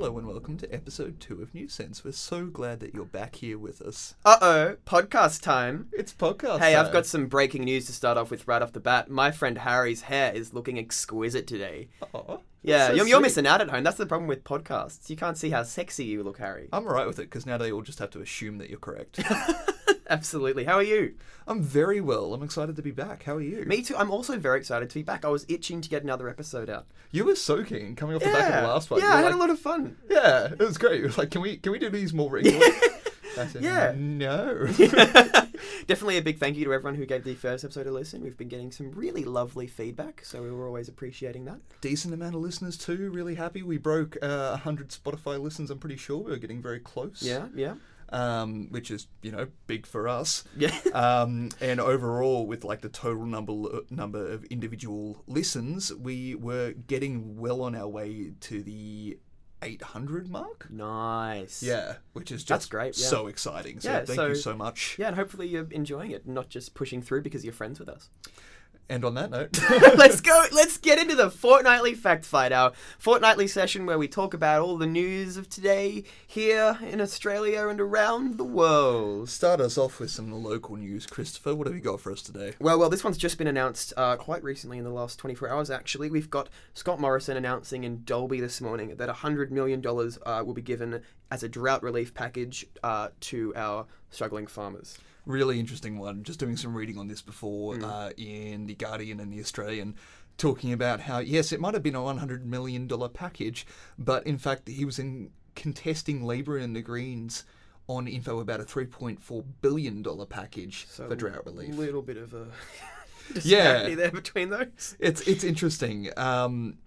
Hello and welcome to episode two of New Sense. We're so glad that you're back here with us. Uh oh, podcast time. It's podcast. Hey, I've time. got some breaking news to start off with right off the bat. My friend Harry's hair is looking exquisite today. Aw, Yeah, so you're, you're sweet. missing out at home. That's the problem with podcasts. You can't see how sexy you look, Harry. I'm alright with it because now they all just have to assume that you're correct. Absolutely. How are you? I'm very well. I'm excited to be back. How are you? Me too. I'm also very excited to be back. I was itching to get another episode out. You were so keen coming off the back of the last one. Yeah, I had a lot of fun. Yeah, it was great. You were like, can we can we do these more regularly? Said, Yeah. No. Definitely a big thank you to everyone who gave the first episode a listen. We've been getting some really lovely feedback, so we were always appreciating that. Decent amount of listeners too. Really happy. We broke uh, 100 Spotify listens. I'm pretty sure we were getting very close. Yeah, yeah, Um, which is you know big for us. yeah. um, and overall, with like the total number number of individual listens, we were getting well on our way to the 800 mark. nice. Yeah, which is just That's great, yeah. so exciting. So Yeah, thank so- you so much. Yeah, and hopefully you're enjoying it, not just pushing through because you're friends with us. And on that note, let's go. Let's get into the fortnightly fact fight, our fortnightly session where we talk about all the news of today here in Australia and around the world. start us off with some local news, Christopher. What have you got for us today? Well, well, this one's just been announced uh, quite recently in the last 24 hours, actually. We've got Scott Morrison announcing in Dalby this morning that $100 million uh, will be given as a drought relief package uh, to our struggling farmers. Really interesting one. Just doing some reading on this before Mm. uh, in the Guardian and the Australian, talking about how yes, it might have been a one hundred million dollar package, but in fact he was in contesting Labor and the Greens on info about a three point four billion dollar package for drought relief. A little bit of a Yeah. disparity there between those. It's it's interesting. Um,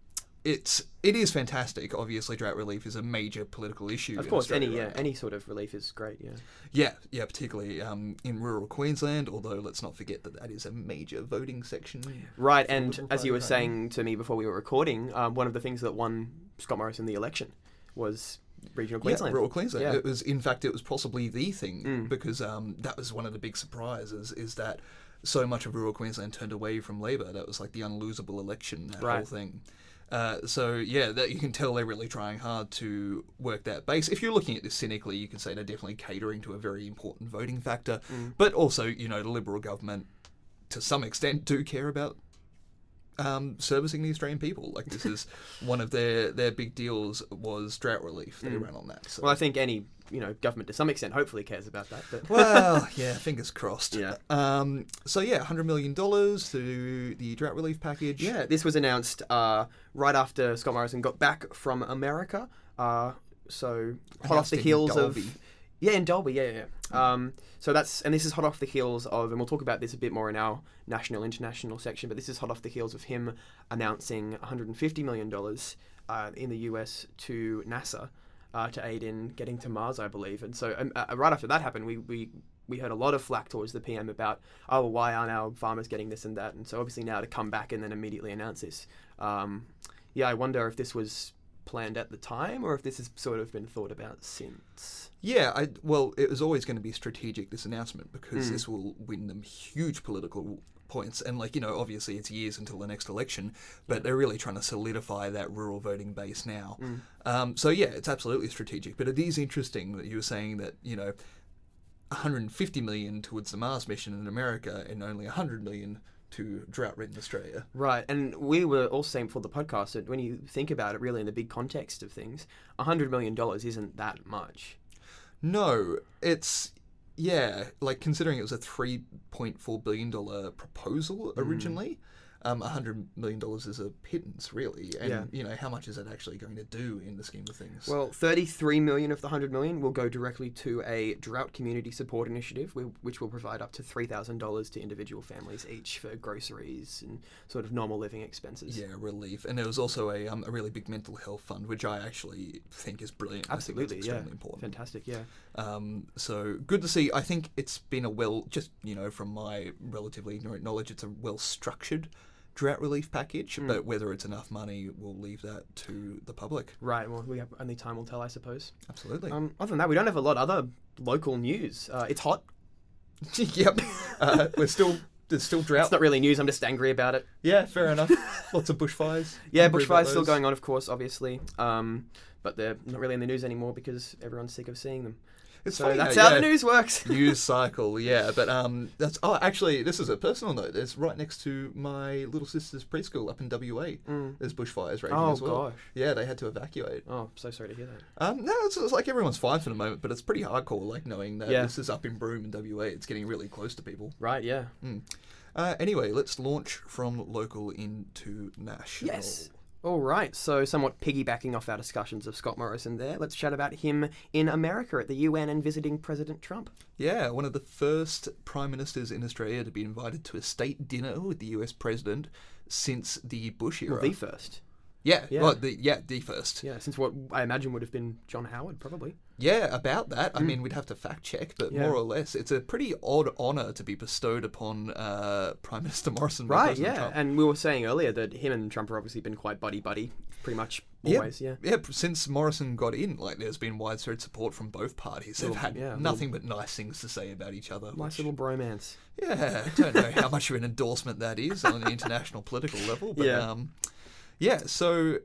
it's it is fantastic. Obviously, drought relief is a major political issue. Of course, any yeah, any sort of relief is great. Yeah. Yeah, yeah, particularly um, in rural Queensland. Although let's not forget that that is a major voting section. Right, and as you were Party right now. saying to me before we were recording, um, one of the things that won Scott Morrison the election was regional Queensland. Yeah, rural Queensland. Yeah. It was, in fact, it was possibly the thing Mm. because um, that was one of the big surprises. Is that so much of rural Queensland turned away from Labor? That was like the unlosable election. That whole Right. thing. Uh, so yeah, that you can tell they're really trying hard to work that base. If you're looking at this cynically, you can say they're definitely catering to a very important voting factor. Mm. But also, you know, the Liberal government, to some extent, do care about um, servicing the Australian people. Like this is one of their their big deals was drought relief. They ran on that. So. Mm. Well, I think any you know government to some extent hopefully cares about that. But Well, yeah, fingers crossed. Yeah. Um, so yeah, hundred million dollars to the drought relief package. yeah, this was announced uh, right after Scott Morrison got back from America. Uh, so hot off the heels of yeah, in Dalby, yeah, yeah. yeah. Um, so that's and this is hot off the heels of, and we'll talk about this a bit more in our national international section. But this is hot off the heels of him announcing 150 million dollars uh, in the US to NASA uh, to aid in getting to Mars, I believe. And so um, uh, right after that happened, we we we heard a lot of flack towards the PM about oh why aren't our farmers getting this and that? And so obviously now to come back and then immediately announce this, um, yeah, I wonder if this was planned at the time or if this has sort of been thought about since. Yeah, I well, it was always going to be strategic this announcement because Hmm. this will win them huge political points and like you know obviously it's years until the next election but they're really trying to solidify that rural voting base now Hmm. um, so yeah it's absolutely strategic but it is interesting that you were saying that you know 150 million towards the mars mission in america and only 100 million to drought-ridden australia Right, and we were all saying before the podcast that when you think about it, really in the big context of things, hundred million dollars isn't that much. No, it's yeah, like considering it was a three point four billion dollar proposal Hmm. originally, um, a hundred million dollars is a pittance, really. And Yeah. you know, how much is it actually going to do in the scheme of things? Well, thirty-three million of the hundred million will go directly to a drought community support initiative, which will provide up to three thousand dollars to individual families each for groceries and sort of normal living expenses. yeah, relief. And there was also a um, a really big mental health fund, which I actually think is brilliant. absolutely, I think yeah, extremely important. fantastic, yeah. Um, so good to see. I think it's been a well, just you know, from my relatively ignorant knowledge, it's a well structured drought relief package. Hmm. But whether it's enough money, we'll leave that to the public. Right. Well, we have only time will tell, I suppose. Absolutely. Um, other than that, we don't have a lot of other local news. Uh, it's hot. yep. Uh, we're still there's still drought. It's not really news. I'm just angry about it. yeah, fair enough. Lots of bushfires. Yeah, Angry bushfires still going on, of course, obviously. Um, but they're not really in the news anymore because everyone's sick of seeing them. It's So funny that's how, how yeah, the news works. news cycle, yeah. But um, that's oh, actually, this is a personal note. It's right next to my little sister's preschool up in WA. Mm. There's bushfires raging Oh as well. Oh gosh. Yeah, they had to evacuate. Oh, so sorry to hear that. Um, no, it's, it's like everyone's fine for the moment, but it's pretty hardcore. Like knowing that Yeah. this is up in Broome in WA, it's getting really close to people. Right? Yeah. Uh, anyway, let's launch from local into national. Yes. All right. So, somewhat piggybacking off our discussions of Scott Morrison there, let's chat about him in America at the UN and visiting President Trump. Yeah, one of the first prime ministers in Australia to be invited to a state dinner with the US president since the Bush era. Well, the first. Yeah, Yeah. well, the, yeah, the first. Yeah, since what I imagine would have been John Howard, probably. Yeah, about that. I mean, we'd have to fact check, but Mm. Yeah. more or less, it's a pretty odd honour to be bestowed upon uh, Prime Minister Morrison. Right, President yeah. Trump. And we were saying earlier that him and Trump have obviously been quite buddy buddy, pretty much always, yeah. Yeah, p- since Morrison got in, like there's been widespread support from both parties. They've Little- had yeah, nothing but nice things to say about each other. Nice which- little bromance. yeah, I don't know how much of an endorsement that is on the international political level, but Yeah. um, yeah. So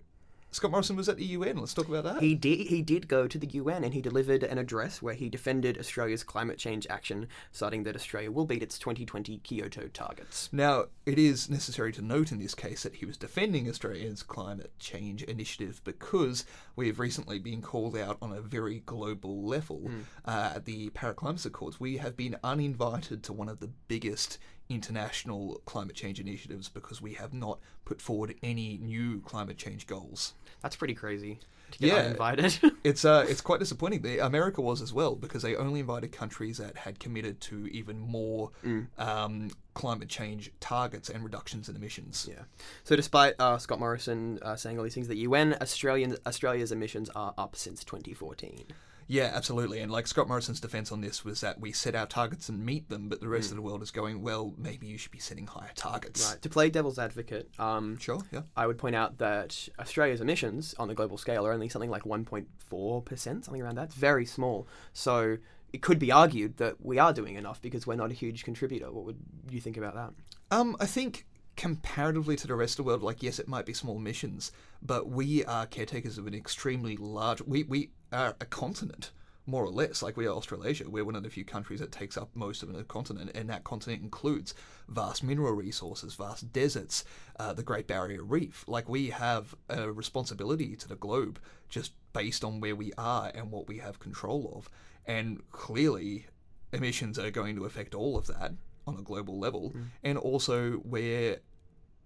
Scott Morrison was at the UN. Let's talk about that. He did. He did go to the UN and he delivered an address where he defended Australia's climate change action, citing that Australia will beat its 2020 Kyoto targets. Now, it is necessary to note in this case that he was defending Australia's climate change initiative because we have recently been called out on a very global level uh, at the Paris Climate Accords. We have been uninvited to one of the biggest international climate change initiatives because we have not put forward any new climate change goals. That's pretty crazy to get Yeah. uninvited. It's uh, it's quite disappointing. The America was as well because they only invited countries that had committed to even more um, climate change targets and reductions in emissions. yeah. So despite uh, Scott Morrison uh, saying all these things, the UN Australian Australia's emissions are up since 2014. Yeah, absolutely. And like Scott Morrison's defense on this was that we set our targets and meet them, but the rest of the world is going, well, maybe you should be setting higher targets. Right. To play devil's advocate, um, Sure. Yeah. I would point out that Australia's emissions on the global scale are only something like 1.4%, something around that. It's very small. So it could be argued that we are doing enough because we're not a huge contributor. What would you think about that? Um, I think comparatively to the rest of the world, like yes, it might be small emissions, but we are caretakers of an extremely large. We we a continent, more or less. Like we are Australasia. We're one of the few countries that takes up most of the continent, and that continent includes vast mineral resources, vast deserts, uh, the Great Barrier Reef. Like we have a responsibility to the globe just based on where we are and what we have control of, and clearly emissions are going to affect all of that on a global level, and also we're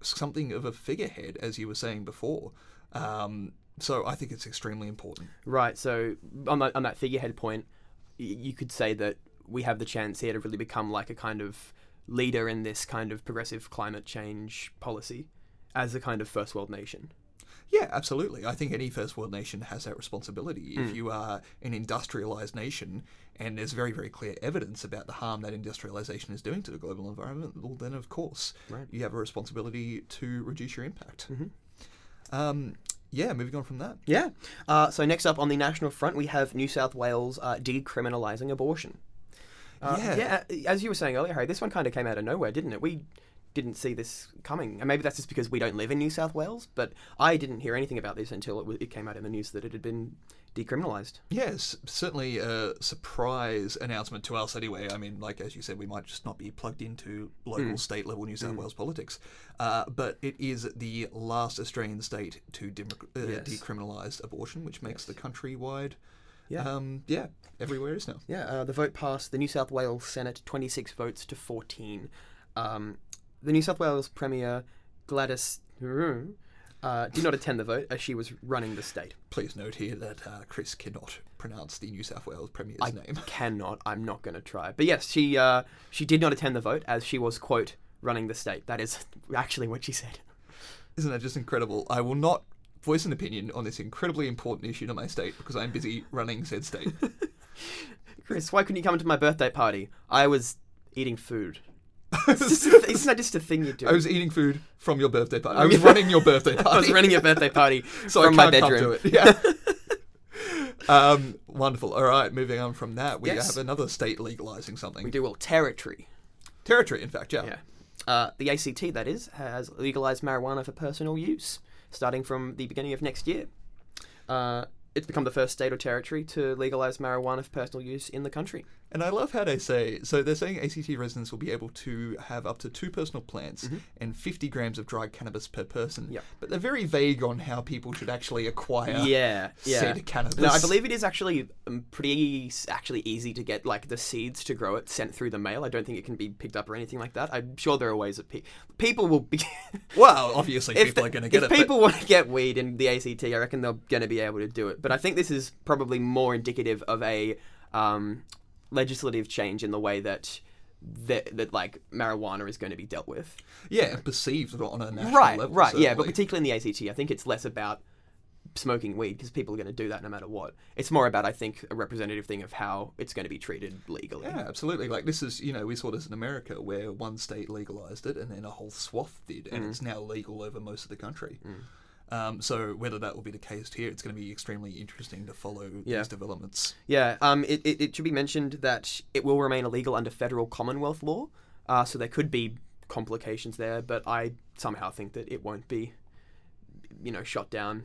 something of a figurehead, as you were saying before. Um, so I think it's extremely important. Right. So on that, on that figurehead point, you could say that we have the chance here to really become like a kind of leader in this kind of progressive climate change policy as a kind of first world nation. Yeah, absolutely. I think any first world nation has that responsibility. If you are an industrialized nation and there's very, very clear evidence about the harm that industrialization is doing to the global environment, well, then of course Right. you have a responsibility to reduce your impact. Um, yeah, moving on from that. Yeah. Uh, so next up on the national front, we have New South Wales uh, decriminalising abortion. Uh, Yeah. yeah. As you were saying earlier, Harry, this one kind of came out of nowhere, didn't it? We didn't see this coming, and maybe that's just because we don't live in New South Wales. But I didn't hear anything about this until it, w- it came out in the news that it had been decriminalised. Yes, certainly a surprise announcement to us anyway. I mean, like as you said, we might just not be plugged into local, state level New South Wales politics. Uh, but it is the last Australian state to dem- uh, Yes. decriminalise abortion, which makes the country wide. Yeah. Um, yeah, everywhere is now. Yeah, uh, the vote passed the New South Wales Senate 26 votes to 14. Um, the New South Wales Premier Gladys uh, did not attend the vote as she was running the state. Please note here that uh, Chris cannot pronounce the New South Wales Premier's I name. cannot. I'm not going to try. But yes, she uh, she did not attend the vote as she was quote running the state. That is actually what she said. Isn't that just incredible? I will not voice an opinion on this incredibly important issue to my state because I'm busy running said state. Chris, why couldn't you come to my birthday party? I was eating food. It's just a, isn't that just a thing you do? I was eating food from your birthday party. I was running your birthday party. I was running your birthday party so from I my can't bedroom. come to it. Yeah. um, wonderful. All right, moving on from that, we Yes. have another state legalizing something. We do well territory. Territory, in fact, yeah. Yeah. Uh, the ACT, that is, has legalized marijuana for personal use starting from the beginning of next year. Uh, it's become the first state or territory to legalize marijuana for personal use in the country. And I love how they say so. They're saying ACT residents will be able to have up to two personal plants and 50 grams of dried cannabis per person. Mm-hmm. Yep. But they're very vague on how people should actually acquire Yeah, yeah. said cannabis. No, I believe it is actually um, pretty actually easy to get like the seeds to grow it sent through the mail. I don't think it can be picked up or anything like that. I'm sure there are ways that pe- people will be. Well, obviously people the- are going to get if it. people want to get weed in the ACT, I reckon they're going to be able to do it. But I think this is probably more indicative of a um, legislative change in the way that. That, that like marijuana is going to be dealt with, yeah, and perceived on a national right? level. right, yeah, but particularly in the ACT, I think it's less about smoking weed because people are going to do that no matter what. It's more about, I think, a representative thing of how it's going to be treated legally. Yeah, absolutely. Like this is, you know, we saw this in America where one state legalized it and then a whole swath did, and Mm. it's now legal over most of the country. Um, so whether that will be the case here, it's going to be extremely interesting to follow Yeah. these developments. Yeah, um, it, it, it should be mentioned that it will remain illegal under federal Commonwealth law, uh, so there could be complications there, but I somehow think that it won't be, you know, shot down.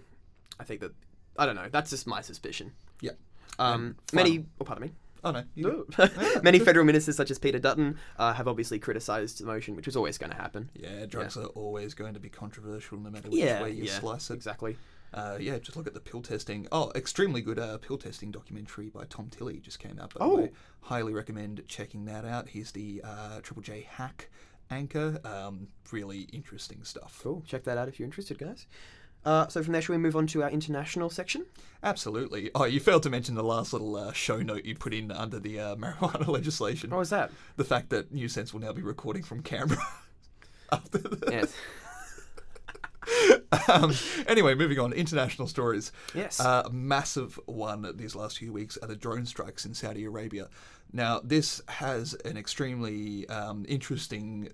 I think that, I don't know, that's just my suspicion. Yeah. Um, many, oh, pardon me. Oh no, you- Many federal ministers, such as Peter Dutton, uh, have obviously criticised the motion, which was always going to happen. yeah, drugs are always going to be controversial no matter which Yeah, way you yeah, slice it. exactly. Uh, yeah, just look at the pill testing. Oh, extremely good uh, pill testing documentary by Tom Tilley just came out. By Oh. way, highly recommend checking that out. He's the uh, Triple J hack anchor. Um, really interesting stuff. Cool. Check that out if you're interested, guys. Uh, so from there, shall we move on to our international section? Absolutely. Oh, you failed to mention the last little uh, show note you put in under the uh, marijuana legislation. What was that? The fact that New Sense will now be recording from Canberra. After the, Yes. um, anyway, moving on. International stories. Yes. Uh, a massive one these last few weeks are the drone strikes in Saudi Arabia. Now, this has an extremely um, interesting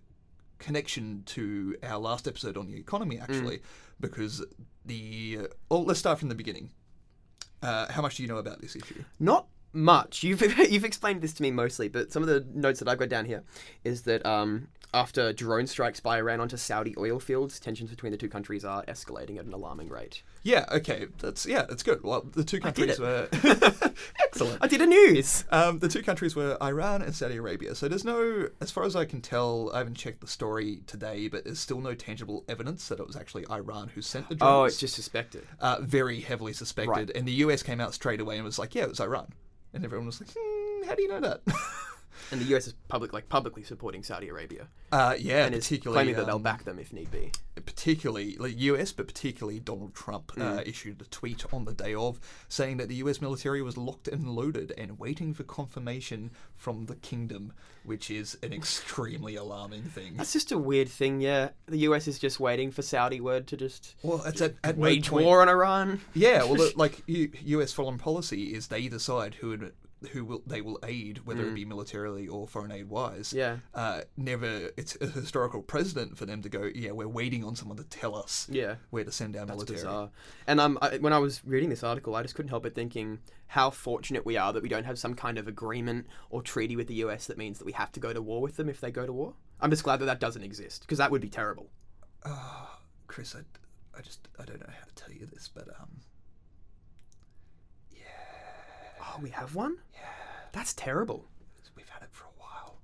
connection to our last episode on the economy, actually, because the. Let's start from the beginning. Uh, how much do you know about this issue? Not much. You've you've explained this to me mostly, but some of the notes that I've got down here is that um, after drone strikes by Iran onto Saudi oil fields, tensions between the two countries are escalating at an alarming rate. Yeah, okay, that's yeah, that's good. Well, the two countries were excellent. I did a news. Um, the two countries were Iran and Saudi Arabia. So there's no, as far as I can tell, I haven't checked the story today, but there's still no tangible evidence that it was actually Iran who sent the drones. Oh, it's just suspected. uh, very heavily suspected. Right. And the US came out straight away and was like, "Yeah, it was Iran," and everyone was like, hmm, "How do you know that?" And the US is public, like publicly supporting Saudi Arabia, uh, yeah, and particularly claiming that they'll um, back them if need be. particularly like US, but particularly Donald Trump Mm. uh, issued a tweet on the day of saying that the US military was locked and loaded and waiting for confirmation from the kingdom, which is an extremely alarming thing. That's just a weird thing. Yeah, the US is just waiting for Saudi word to just Well, it's at, at wage point- war on Iran. Yeah, well, the- like U- U.S. foreign policy is they decide who would, who will they will aid, whether it be militarily or foreign aid wise. Mm. Yeah. Uh, never, it's a historical precedent for them to go. Yeah, we're waiting on someone to tell us Yeah. where to send our That's military. bizarre. And um, I, when I was reading this article, I just couldn't help but thinking how fortunate we are that we don't have some kind of agreement or treaty with the US that means that we have to go to war with them if they go to war. I'm just glad that that doesn't exist because that would be terrible. Chris, I, I just I don't know how to tell you this, but um, Yeah Oh, we have one? Yeah. That's terrible. we've had it for a while.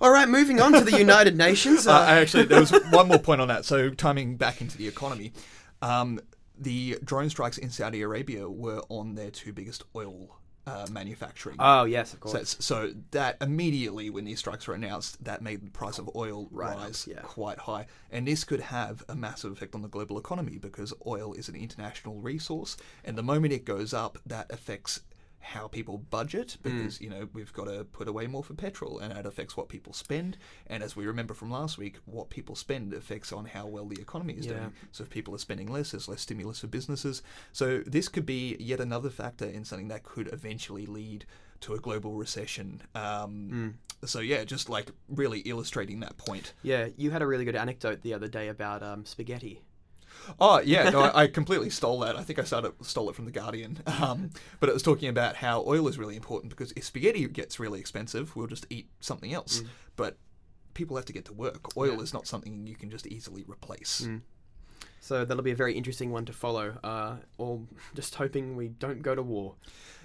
All right, moving on to the United Nations. Uh, Uh, I actually, there was one more point on that. So, timing back into the economy, um, the drone strikes in Saudi Arabia were on their two biggest oil uh, manufacturing. oh, yes, of course. so, so that immediately, when these strikes were announced, that made the price of oil Right up, rise yeah. quite high, and this could have a massive effect on the global economy because oil is an international resource, and the moment it goes up, that affects how people budget Mm. because you know we've got to put away more for petrol and that affects what people spend and as we remember from last week what people spend affects on how well the economy is Yeah. doing so if people are spending less there's less stimulus for businesses so this could be yet another factor in something that could eventually lead to a global recession um, so yeah just like really illustrating that point yeah, you had a really good anecdote the other day about um, spaghetti. Oh yeah, no, I, I completely stole that. I think I started stole it from the Guardian. Um, but it was talking about how oil is really important because if spaghetti gets really expensive, we'll just eat something else. But people have to get to work. Oil Yeah. is not something you can just easily replace. Mm. So that'll be a very interesting one to follow. Uh, all just hoping we don't go to war.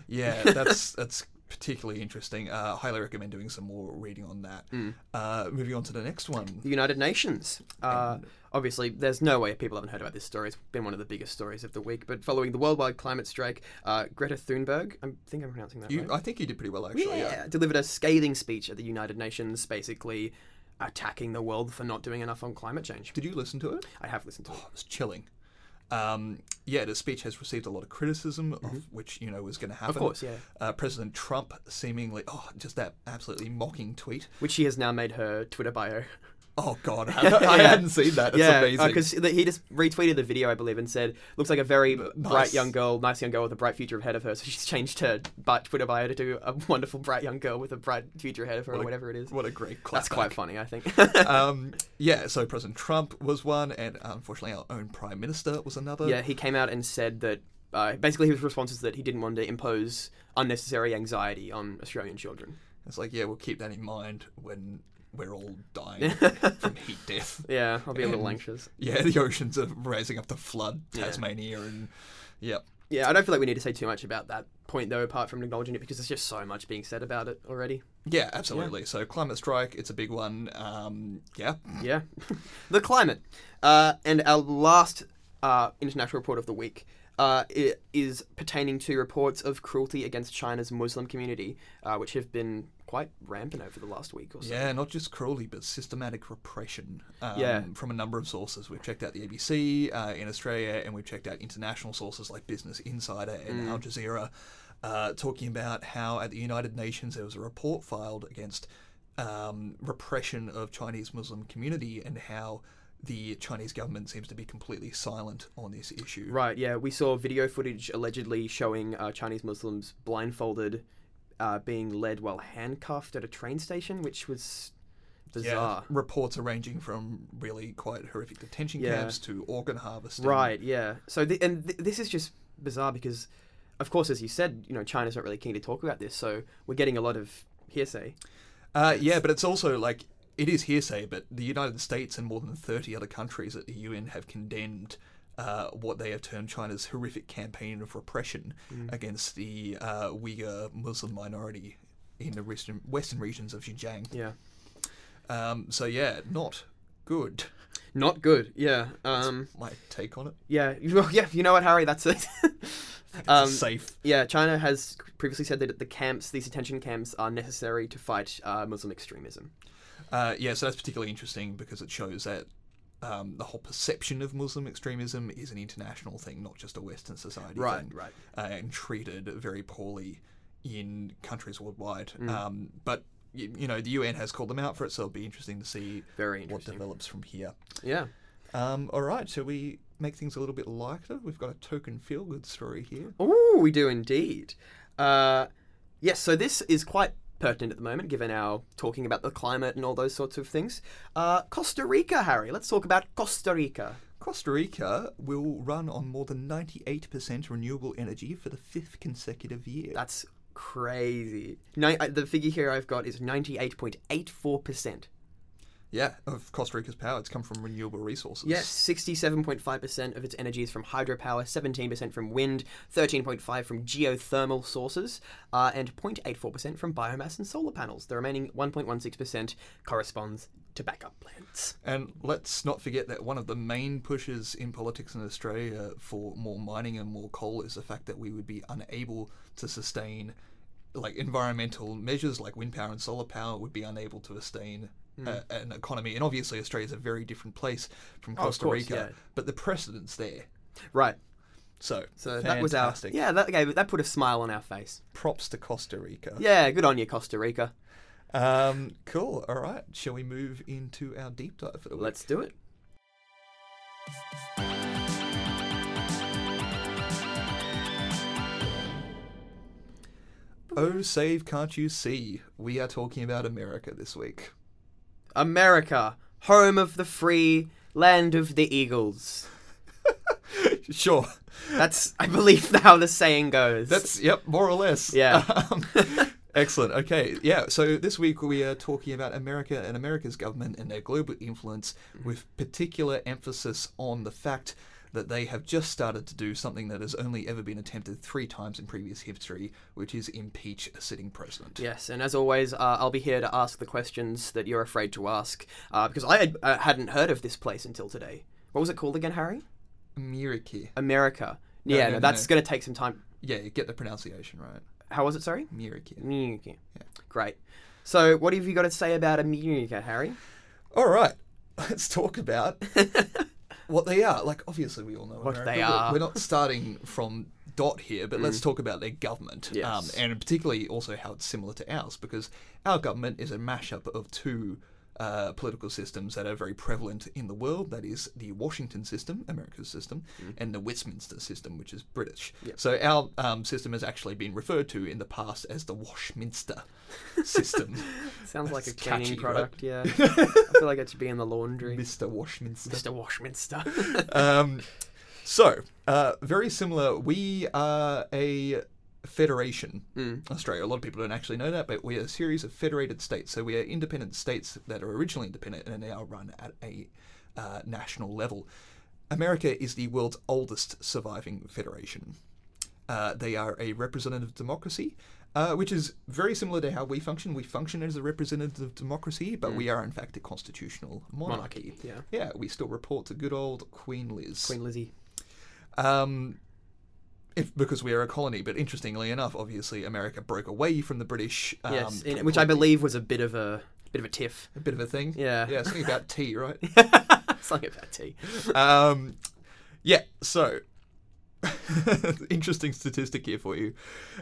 Yeah, that's that's particularly interesting. Uh, highly recommend doing some more reading on that. Mm. Uh, moving on to the next one. The United Nations. Uh, obviously, there's no way people haven't heard about this story. It's been one of the biggest stories of the week. But following the worldwide climate strike, uh, Greta Thunberg, I think I'm pronouncing that You, right. I think you did pretty well, actually. yeah, Yeah. delivered a scathing speech at the United Nations, basically attacking the world for not doing enough on climate change. Did you listen to it? I have listened to it. It was chilling. Um, yeah, the speech has received a lot of criticism, Mm-hmm. of which you know was going to happen. Of course, yeah. Uh, President Trump seemingly, oh, just that absolutely mocking tweet. Which she has now made her Twitter bio. Oh God, I, I hadn't seen that. That's yeah, amazing. because he just retweeted the video, I believe, and said, "Looks like a very bright young girl, nice young girl with a bright future ahead of her." So she's changed her Twitter bio to do a wonderful bright young girl with a bright future ahead of her, What or a- whatever it is. what a great clapback. That's quite funny, I think. um, yeah, so President Trump was one, and unfortunately, our own Prime Minister was another. yeah, he came out and said that. Uh, basically, his response is that he didn't want to impose unnecessary anxiety on Australian children. It's like, yeah, we'll keep that in mind when we're all dying from heat death. Yeah, I'll be a little anxious. Yeah, the oceans are rising up to flood Yeah. Tasmania, and yeah, Yeah, I don't feel like we need to say too much about that point, though, apart from acknowledging it, because there's just so much being said about it already. yeah, absolutely. So climate strike, it's a big one. Um, yeah, Yeah. the climate. Uh, and our last uh, international report of the week uh, is pertaining to reports of cruelty against China's Muslim community, uh, which have been quite rampant over the last week or so. yeah, not just cruelty, but systematic repression. Um, Yeah. from a number of sources. We've checked out the ABC uh, in Australia, and we've checked out international sources like Business Insider and Mm. Al Jazeera, uh, talking about how at the United Nations there was a report filed against um, repression of Chinese Muslim community and how the Chinese government seems to be completely silent on this issue. Right, yeah. We saw video footage allegedly showing uh, Chinese Muslims blindfolded uh, being led while handcuffed at a train station, which was bizarre. Yeah, reports are ranging from really quite horrific detention Yeah. camps to organ harvesting. Right, yeah. So, the, and th- this is just bizarre because, of course, as you said, you know, China's not really keen to talk about this, so we're getting a lot of hearsay. Uh, yeah, but it's also like it is hearsay, but the United States and more than 30 other countries at the UN have condemned uh, what they have termed China's horrific campaign of repression Mm. against the uh, Uyghur Muslim minority in the western, western regions of Xinjiang. Yeah. Um, so, yeah, not good. Not good. Yeah. Um. My take on it. Yeah. Well, yeah. You know what, Harry? That's it. Um. safe. Yeah. China has previously said that the camps, these detention camps, are necessary to fight uh, Muslim extremism. Uh, yeah, so that's particularly interesting because it shows that um, the whole perception of Muslim extremism is an international thing, not just a Western society Right. thing. Right. uh, and treated very poorly in countries worldwide. Mm. Um, but you, you know, the UN has called them out for it, so it'll be interesting to see Very what develops from here. Yeah. Um, all right, shall we make things a little bit lighter? We've got a token feel good story here. Oh, we do indeed. Uh, yes, so this is quite pertinent at the moment, given our talking about the climate and all those sorts of things. Uh, Costa Rica, Harry. Let's talk about Costa Rica. Costa Rica will run on more than 98% renewable energy for the fifth consecutive year. That's crazy. Ni- uh, the figure here I've got is 98.84%. yeah, of Costa Rica's power, it's come from renewable resources. Yes, 67.5% of its energy is from hydropower, 17% from wind, 13.5% from geothermal sources, uh, and 0.84% from biomass and solar panels. The remaining 1.16% corresponds to backup plants. And let's not forget that one of the main pushes in politics in Australia for more mining and more coal is the fact that we would be unable to sustain like environmental measures like wind power and solar power would be unable to sustain uh, an economy. And obviously Australia is a very different place from Hmm. Oh, Costa course, Rica, yeah. but the precedent's there. Right. So, So that was our fantastic. yeah. That gave that put a smile on our face. props to Costa Rica. Yeah, good on you, Costa Rica. Um, cool. All right. Shall we move into our deep dive for the week? Let's do it. Oh, save can't you see? We are talking about America this week. America, home of the free, land of the eagles. Sure. That's I believe how the saying goes. That's yep, more or less. Yeah. Um, excellent. Okay. Yeah. So this week we are talking about America and America's government and their global influence, with particular emphasis on the fact that they have just started to do something that has only ever been attempted three times in previous history, which is impeach a sitting president. Yes, and as always, uh, I'll be here to ask the questions that you're afraid to ask uh, because I had, uh, hadn't heard of this place until today. What was it called again, Harry? Miriki. America. No, Yeah, no, no, that's no. going to take some time. Yeah, you get the pronunciation right. How was it? Sorry. Miriki. America. Yeah. Great. So, what have you got to say about America, Harry? All right, let's talk about what they are. Like, obviously, we all know What America. they We're- Mm. We're not starting from dot here, but let's talk about their government, Yes. um, and particularly also how it's similar to ours, because our government is a mashup of two. Uh, political systems that are very prevalent in the world. That is the Washington system, America's system, and the Westminster system, which is British. Mm. Yep. So our um, system has actually been referred to in the past as the Washminster system. Sounds like a cleaning catchy, right? product. Yeah. I feel like it should be in the laundry. Mr. Washminster. Mr. Washminster. um, so, uh, very similar. We are a federation, Mm. Australia. A lot of people don't actually know that, but we are a series of federated states. So we are independent states that are originally independent and are now run at a uh, national level. America is the world's oldest surviving federation. Uh, they are a representative democracy, uh, which is very similar to how we function. We function as a representative democracy, but we are in fact a constitutional monarchy. Monarchy. Yeah. Yeah, we still report to good old Queen Liz. Queen Lizzie. Um, if because we are a colony, but interestingly enough, obviously America broke away from the British. Um, yes, in, which I believe was a bit of a bit of a tiff. a bit of a thing. Yeah. yeah, something about tea, right? Something about tea. um, yeah. So, interesting statistic here for you.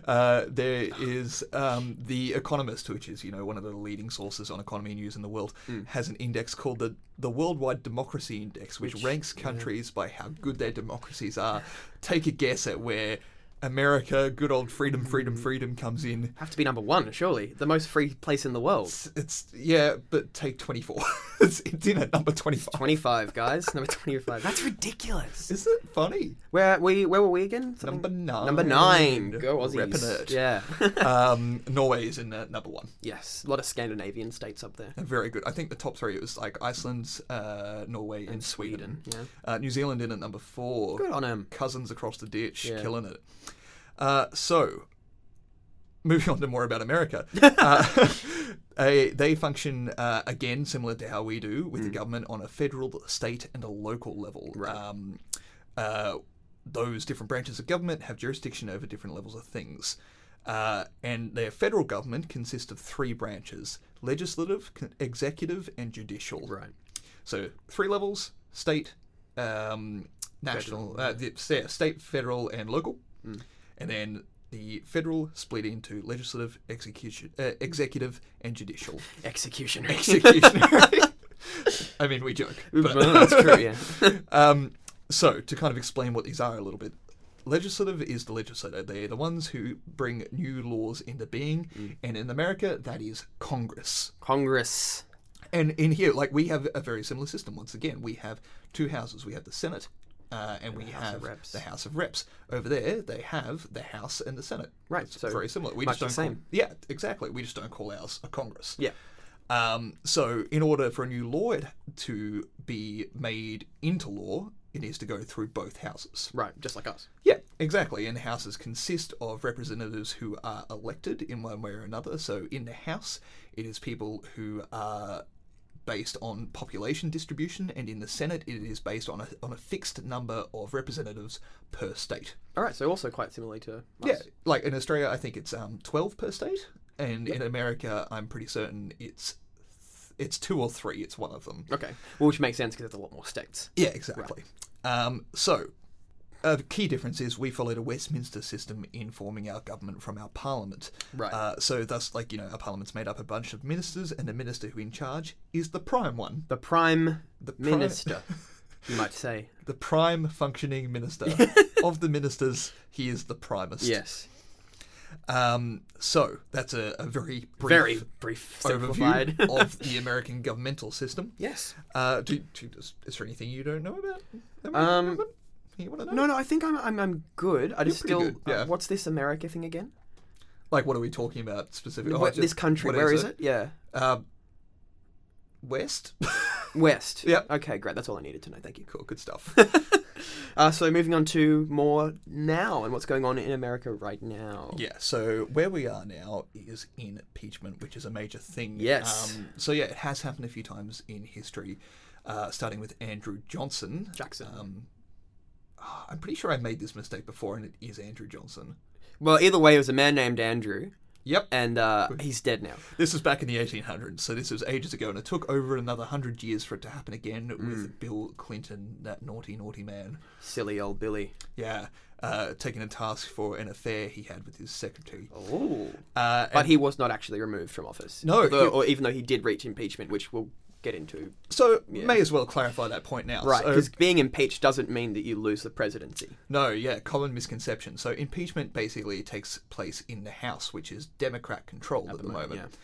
Uh, there is um, the Economist, which is you know one of the leading sources on economy news in the world, has an index called the the Worldwide Democracy Index, which, Which- ranks countries by how good their democracies are. Take a guess at where America, good old freedom, freedom, freedom, comes in. Have to be number one, surely. The most free place in the world. It's, it's yeah, but take twenty four. it's, it's in at number twenty five. 25, guys. Number 25. That's ridiculous. Is it funny? Where we where were we again? Something- Number nine. Number nine. Go Aussies. It. Yeah. um, Norway is in at number one. yes. A lot of Scandinavian states up there. Very good. I think the top three it was like Iceland, uh, Norway, and, Sweden. Yeah. Uh, New Zealand in at number four. Good on him. Cousins across the ditch, Yeah. killing it. Uh, so, moving on to more about America. uh, a, they function uh, again similar to how we do with the government on a federal, state, and a local level. Mm. Right. Um, uh, those different branches of government have jurisdiction over different levels of things. Uh, and their federal government consists of three branches legislative, executive, and judicial. Right. So three levels: state, um, national, uh, the, yeah, state, federal, and local, Mm. And then the federal split into legislative, execution, uh, executive, and judicial. Execution. Executionary. I mean, we joke. but- That's true, yeah. um, so, to kind of explain what these are a little bit, legislative is the legislator. They're the ones who bring new laws into being, Mm. and in America, that is Congress. Congress. And in here, like we have a very similar system. Once again, we have two houses. We have the Senate, uh, and we have Reps. the House of Reps. Over there, they have the House and the Senate. Right, It's so very similar. We much just don't same. Call, yeah, exactly. We just don't call ours a Congress. Yeah. Um, so, in order for a new law to be made into law, it needs to go through both houses. Right, just like us. Yeah, exactly. And houses consist of representatives who are elected in one way or another. So in the House, it is people who are based on population distribution, and in the Senate, it is based on a, on a fixed number of representatives per state. All right, so also quite similarly to us. Yeah, like in Australia, I think it's um, 12 per state, and in America, I'm pretty certain it's it's two or three. It's one of them. Okay. Well, which makes sense because there's a lot more states. Yeah, exactly. Um, so, a key difference is we followed a Westminster system in forming our government from our parliament. Right. Uh, so, thus, like, you know, our parliament's made up of a bunch of ministers, and the minister who in charge is the prime one. The Prime The prime, Minister, you might say. The prime functioning minister. of the ministers, he is the primest. Yes. Um, so, that's a, a very brief Very brief, overview of the American governmental system. yes. Uh, do, do, is, there anything you don't know about? Um, government? You want to know? No, no, I think I'm, I'm, I'm good. I just pretty still. good, yeah. uh, what's this America thing again? Like, what are we talking about specifically? What- this country, where is it? Yeah. Uh, West. West. Yep. Okay, great. That's all I needed to know. Thank you. cool, good stuff. uh, so moving on to more now and what's going on in America right now. Yeah, so where we are now is in impeachment, which is a major thing. Yes. Um, so yeah, it has happened a few times in history, uh, starting with Andrew Johnson. Jackson. Um, I'm pretty sure I made this mistake before, and it is Andrew Johnson. Well, either way, it was a man named Andrew, Yep. and uh, he's dead now. This was back in the 1800s, so this was ages ago, and it took over another hundred years for it to happen again Mm. with Bill Clinton, that naughty, naughty man. Silly old Billy. Yeah, uh, taking a task for an affair he had with his secretary. Oh. Uh, But he was not actually removed from office. No, Although- he- or even though he did reach impeachment, which we'll get into. so yeah. may as well clarify that point now. Right, So- because being impeached doesn't mean that you lose the presidency. No, yeah, common misconception. So impeachment basically takes place in the House, which is Democrat controlled at, the moment.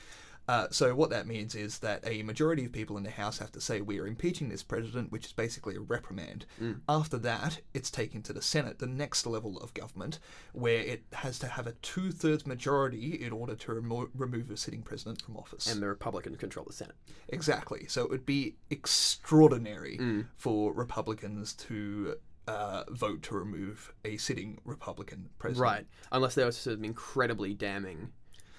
Uh, so what that means is that a majority of people in the House have to say we are impeaching this president, which is basically a reprimand. After that, it's taken to the Senate, the next level of government, where it has to have a two-thirds majority in order to remo- remove a sitting president from office. And the Republicans control the Senate. Exactly. So it would be extraordinary Mm. for Republicans to uh, vote to remove a sitting Republican president. Right. Unless there was some incredibly damning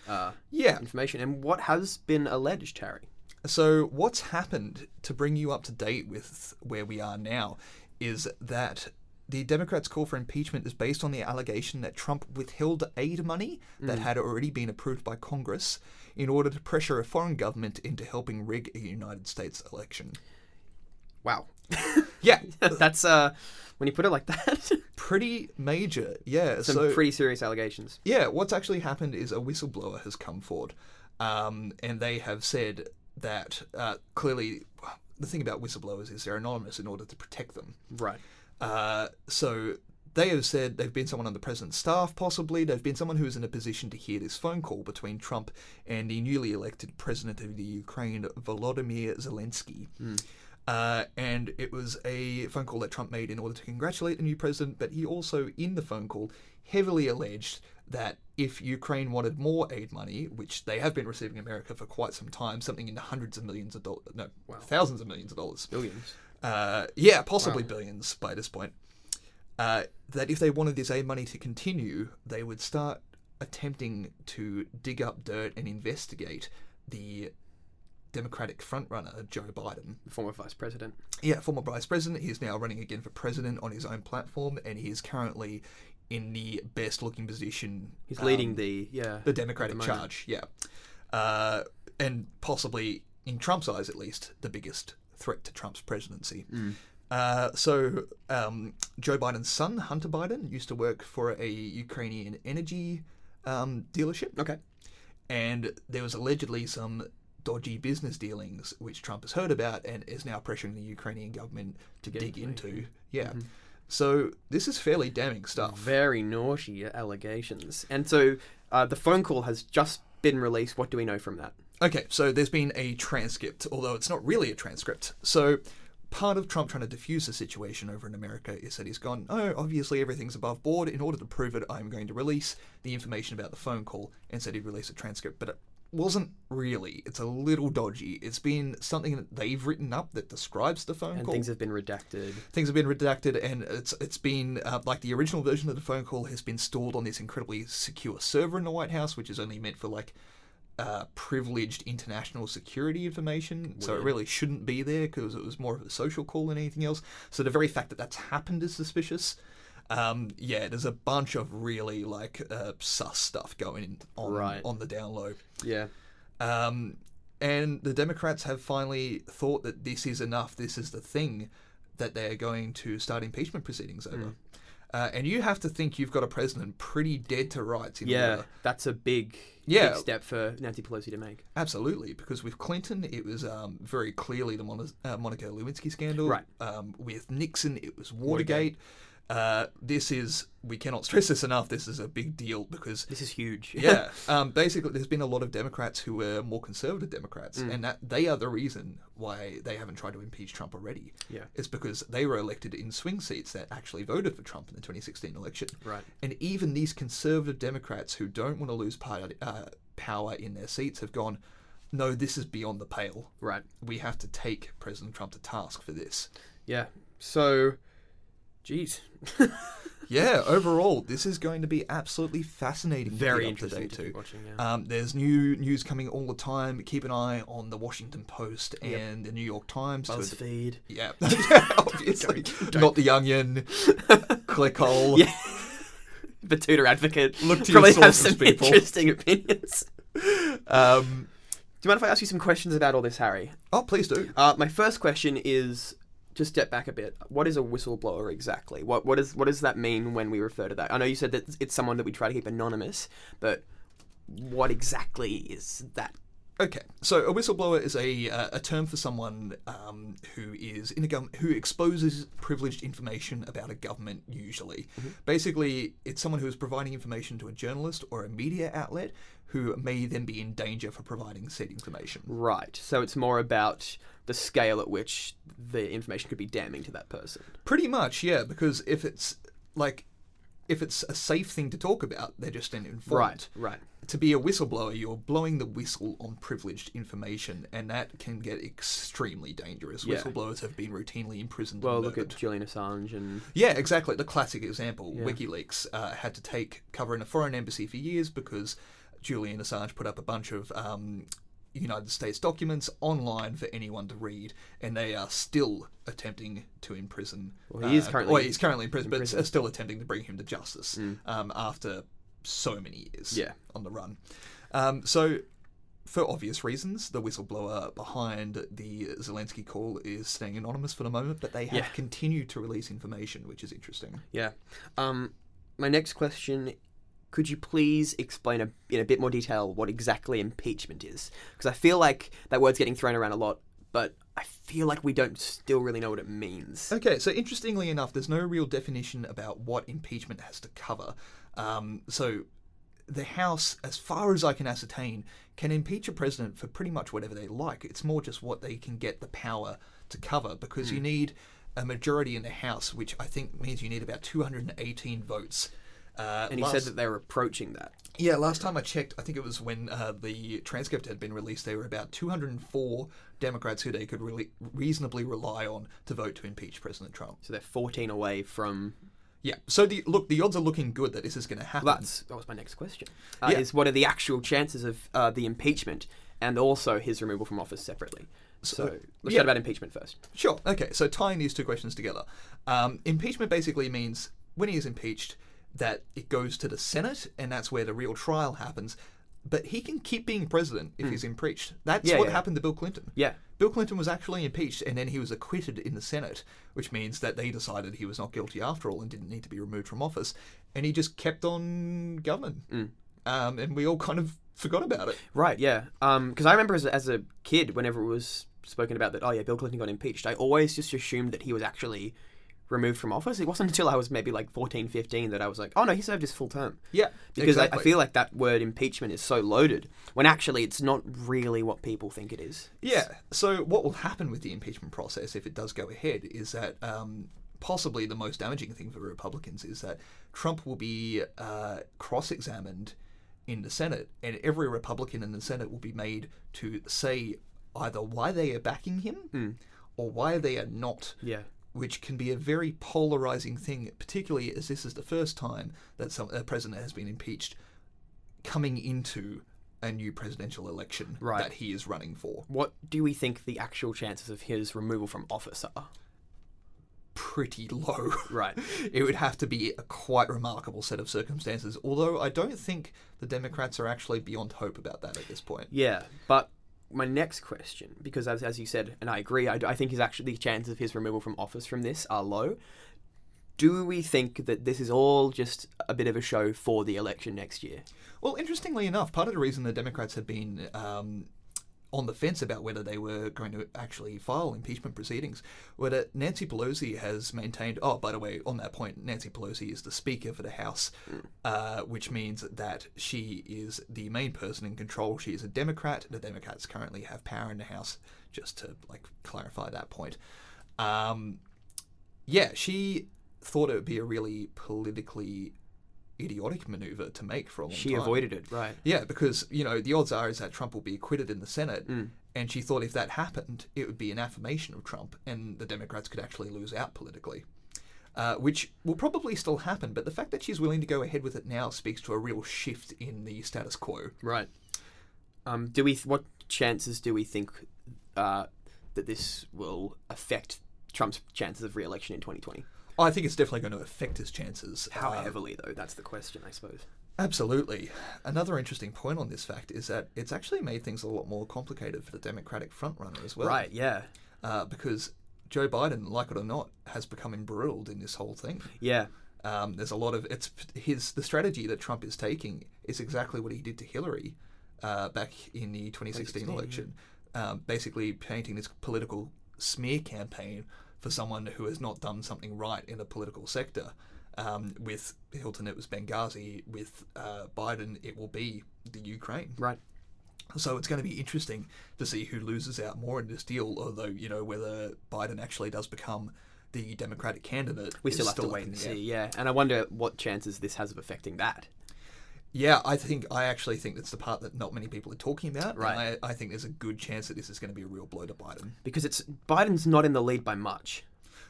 uh, Yeah. information. And what has been alleged, Harry? So what's happened to bring you up to date with where we are now is that the Democrats' call for impeachment is based on the allegation that Trump withheld aid money that had already been approved by Congress in order to pressure a foreign government into helping rig a United States election. Wow. Yeah, That's, uh, when you put it like that, pretty major. Yeah, some so pretty serious allegations. Yeah, what's actually happened is a whistleblower has come forward, um, and they have said that uh, clearly the thing about whistleblowers is they're anonymous in order to protect them. Right. Uh, so they have said they've been someone on the president's staff, possibly. They've been someone who is in a position to hear this phone call between Trump and the newly elected president of the Ukraine, Volodymyr Zelensky. Uh, and it was a phone call that Trump made in order to congratulate the new president, but he also, in the phone call, heavily alleged that if Ukraine wanted more aid money, which they have been receiving in America for quite some time, something in the hundreds of millions of dollars, no, thousands of millions of dollars, Billions. uh, yeah, possibly billions by this point. Uh, that if they wanted this aid money to continue, they would start attempting to dig up dirt and investigate the Democratic frontrunner Joe Biden. The former vice president. Yeah, former vice president. He's now running again for president on his own platform, and he is currently in the best looking position. He's um, leading the, yeah. the Democratic moment. charge, yeah. Uh, and possibly, in Trump's eyes at least, the biggest threat to Trump's presidency. Mm. Uh, so, um, Joe Biden's son, Hunter Biden, used to work for a Ukrainian energy um, dealership, Okay. and there was allegedly some dodgy business dealings which Trump has heard about and is now pressuring the Ukrainian government to get dig into. Yeah. Mm-hmm. So, this is fairly damning stuff. Very naughty allegations. And so uh, the phone call has just been released. What do we know from that? Okay, so there's been a transcript, although it's not really a transcript. So part of Trump trying to diffuse the situation over in America is that he's gone, oh, obviously everything's above board. In order to prove it, I'm going to release the information about the phone call and said he'd release a transcript. But wasn't really. It's a little dodgy. It's been something that they've written up that describes the phone And call And things have been redacted. things have been redacted and it's it's been uh, like the original version of the phone call has been stored on this incredibly secure server in the White House, which is only meant for like uh, privileged international security information. So it really shouldn't be there because it was more of a social call than anything else. So the very fact that that's happened is suspicious. Um, yeah, there's a bunch of really like uh, sus stuff going on Right. on the down low. Yeah. Um, and the Democrats have finally thought that this is enough. This is the thing that they're going to start impeachment proceedings over. Hmm. Uh, and you have to think you've got a president pretty dead to rights. In Yeah. order. That's a big, Yeah. big step for Nancy Pelosi to make. Absolutely, because with Clinton, it was um, very clearly the Mon- uh, Monica Lewinsky scandal. Right. Um, with Nixon, it was Watergate. Uh, this is, we cannot stress this enough, this is a big deal because This is huge. yeah. Um, basically, there's been a lot of Democrats who were more conservative Democrats, Mm. and that they are the reason why they haven't tried to impeach Trump already. Yeah. It's because they were elected in swing seats that actually voted for Trump in the 2016 election. Right. And even these conservative Democrats who don't want to lose part, uh, power in their seats have gone, no, this is beyond the pale. Right. We have to take President Trump to task for this. Yeah. So, Jeez. Yeah, overall, this is going to be absolutely fascinating. to Very to interesting to too. watching. Yeah. Um, there's new news coming all the time. Keep an eye on the Washington Post and the New York Times. to- BuzzFeed. yeah, obviously not the Onion. Clickhole. Yeah. the Tudor Advocate. Look to your probably have some people. interesting opinions. Um, Do you mind if I ask you some questions about all this, Harry? oh, please do. Uh, my first question is just step back a bit. What is a whistleblower exactly? What what is what does that mean when we refer to that? I know you said that it's someone that we try to keep anonymous, but what exactly is that? Okay, so a whistleblower is a uh, a term for someone um, who is in a government who exposes privileged information about a government. Usually, basically, it's someone who is providing information to a journalist or a media outlet who may then be in danger for providing said information. Right. So it's more about the scale at which the information could be damning to that person. Pretty much, yeah. Because if it's like if it's a safe thing to talk about, they're just an informed. Right. Right. to be a whistleblower, you're blowing the whistle on privileged information, and that can get extremely dangerous. Yeah. Whistleblowers have been routinely imprisoned. Well, look at. Julian Assange and yeah, exactly. The classic example: Yeah. WikiLeaks uh, had to take cover in a foreign embassy for years because Julian Assange put up a bunch of um, United States documents online for anyone to read, and they are still attempting to imprison. Well, he is uh, currently well, he's currently in prison, in but prison. are still attempting to bring him to justice um, after so many years Yeah. on the run. Um, so, for obvious reasons, the whistleblower behind the Zelensky call is staying anonymous for the moment, but they have Yeah. continued to release information, which is interesting. yeah. Um, my next question. Could you please explain a, in a bit more detail what exactly impeachment is? Because I feel like that word's getting thrown around a lot, but I feel like we don't still really know what it means. Okay, so interestingly enough, there's no real definition about what impeachment has to cover. Um, so, the House, as far as I can ascertain, can impeach a president for pretty much whatever they like. It's more just what they can get the power to cover because you need a majority in the House, which I think means you need about 218 votes. Uh, And he last- said that they were approaching that. yeah, last time I checked, I think it was when uh, the transcript had been released, there were about 204 Democrats who they could really reasonably rely on to vote to impeach President Trump. So they're 14 away from. Yeah. So the look, the odds are looking good that this is going to happen. That's that was my next question. Uh, Yeah. Is what are the actual chances of uh, the impeachment and also his removal from office separately? So, let's yeah. chat about impeachment first. Sure. Okay. So tying these two questions together, um, impeachment basically means when he is impeached, that it goes to the Senate, and that's where the real trial happens. But he can keep being president if he's impeached. That's. Yeah, what yeah. happened to Bill Clinton. Yeah. Bill Clinton was actually impeached, and then he was acquitted in the Senate, which means that they decided he was not guilty after all and didn't need to be removed from office, and he just kept on governing. Mm. Um, and we all kind of forgot about it. Right. Yeah. Because I remember as, as a kid, whenever it was spoken about that, oh yeah, Bill Clinton got impeached, I always just assumed that he was actually removed from office. It wasn't until I was maybe like 14, 15 that I was like, oh no, he served his full term. Yeah, Because I, I feel like that word impeachment is so loaded when actually it's not really what people think it is. Yeah. So what will happen with the impeachment process if it does go ahead is that um, possibly the most damaging thing for Republicans is that Trump will be uh, cross-examined in the Senate, and every Republican in the Senate will be made to say either why they are backing him or why they are not. Yeah. Which can be a very polarizing thing, particularly as this is the first time that some a president has been impeached coming into a new presidential election Right. that he is running for. What do we think the actual chances of his removal from office are? pretty low. Right. It would have to be a quite remarkable set of circumstances, although I don't think the Democrats are actually beyond hope about that at this point. Yeah, but my next question, because as, as you said, and I agree, I, I think his actually the chances of his removal from office from this are low. Do we think that this is all just a bit of a show for the election next year? Well, interestingly enough, part of the reason the Democrats have been um, on the fence about whether they were going to actually file impeachment proceedings were that Nancy Pelosi has maintained. Oh, by the way, on that point, Nancy Pelosi is the Speaker for the House, uh, which means that she is the main person in control. She is a Democrat. The Democrats currently have power in the House. Just to like clarify that point. Um, yeah, she thought it would be a really politically idiotic maneuver to make for a long She time. avoided it, right? Yeah, because you know the odds are is that Trump will be acquitted in the Senate, Mm. and she thought if that happened, it would be an affirmation of Trump, and the Democrats could actually lose out politically. uh, which will probably still happen. But the fact that she's willing to go ahead with it now speaks to a real shift in the status quo. Right. Um, do we? What chances do we think uh, that this will affect Trump's chances of re-election in 2020? I think it's definitely going to affect his chances. How Uh, heavily, though? That's the question, I suppose. Absolutely. Another interesting point on this fact is that it's actually made things a lot more complicated for the Democratic frontrunner as well. right. Yeah. Uh, because Joe Biden, like it or not, has become embroiled in this whole thing. Yeah. Um, there's a lot of it's his the strategy that Trump is taking is exactly what he did to Hillary uh, back in the 2016 2016, election. Um, basically, painting this political smear campaign for someone who has not done something right in a political sector. Um, with Hilton, it was Benghazi. With uh, Biden, it will be the Ukraine. Right. So it's going to be interesting to see who loses out more in this deal. Although you know whether Biden actually does become the Democratic candidate, We still have to wait and see. Yeah. And I wonder what chances this has of affecting that. Yeah, I think I actually think that's the part that not many people are talking about. and Right. I, I think there's a good chance that this is going to be a real blow to Biden. Because it's Biden's not in the lead by much.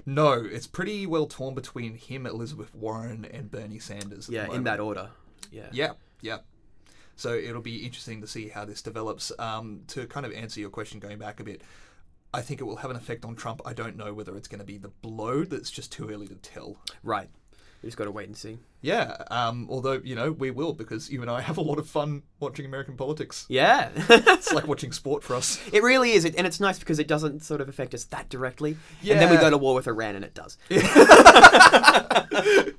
No, it's pretty well torn between him, Elizabeth Warren, and Bernie Sanders. Yeah, in that order. Yeah. Yeah, yeah. So it'll be interesting to see how this develops. Um, to kind of answer your question, going back a bit, I think it will have an effect on Trump. I don't know whether it's going to be the blow. That's just too early to tell. Right. We just got to wait and see. Yeah. Um, although you know we will because you and I have a lot of fun watching American politics. Yeah. It's like watching sport for us. It really is, and it's nice because it doesn't sort of affect us that directly. Yeah. And then we go to war with Iran, and it does.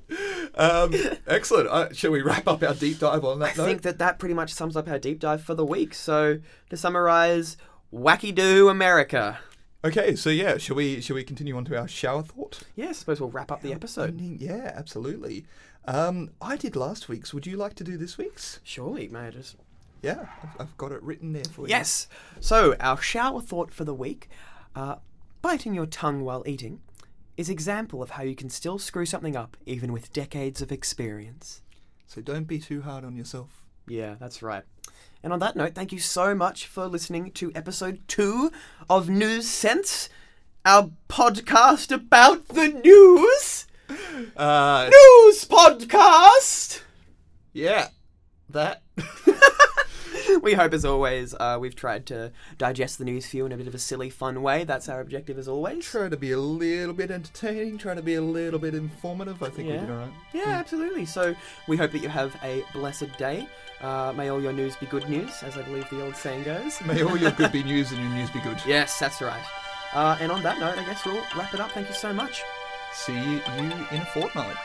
Um, excellent. Uh, shall we wrap up our deep dive on that I note? think that that pretty much sums up our deep dive for the week. So to summarize, wacky do America. Okay, so yeah, shall we shall we continue on to our shower thought? Yeah, I suppose we'll wrap up the episode. Yeah, absolutely. Um, I did last week's. Would you like to do this week's? Surely, may I just Yeah, I've, I've got it written there for you. Yes. So, our shower thought for the week uh, biting your tongue while eating is example of how you can still screw something up even with decades of experience. So don't be too hard on yourself. Yeah, that's right. And on that note, thank you so much for listening to episode two of News Sense, our podcast about the news. Uh, News podcast! yeah, that. We hope, as always, uh, we've tried to digest the news for you in a bit of a silly, fun way. That's our objective, as always. try to be a little bit entertaining. Try to be a little bit informative. I think we Yeah. did all right. Yeah, absolutely. So we hope that you have a blessed day. Uh, may all your news be good news, as I believe the old saying goes. May all your good be news and your news be good. Yes, that's right. Uh, and on that note, I guess we'll wrap it up. Thank you so much. See you in a fortnight.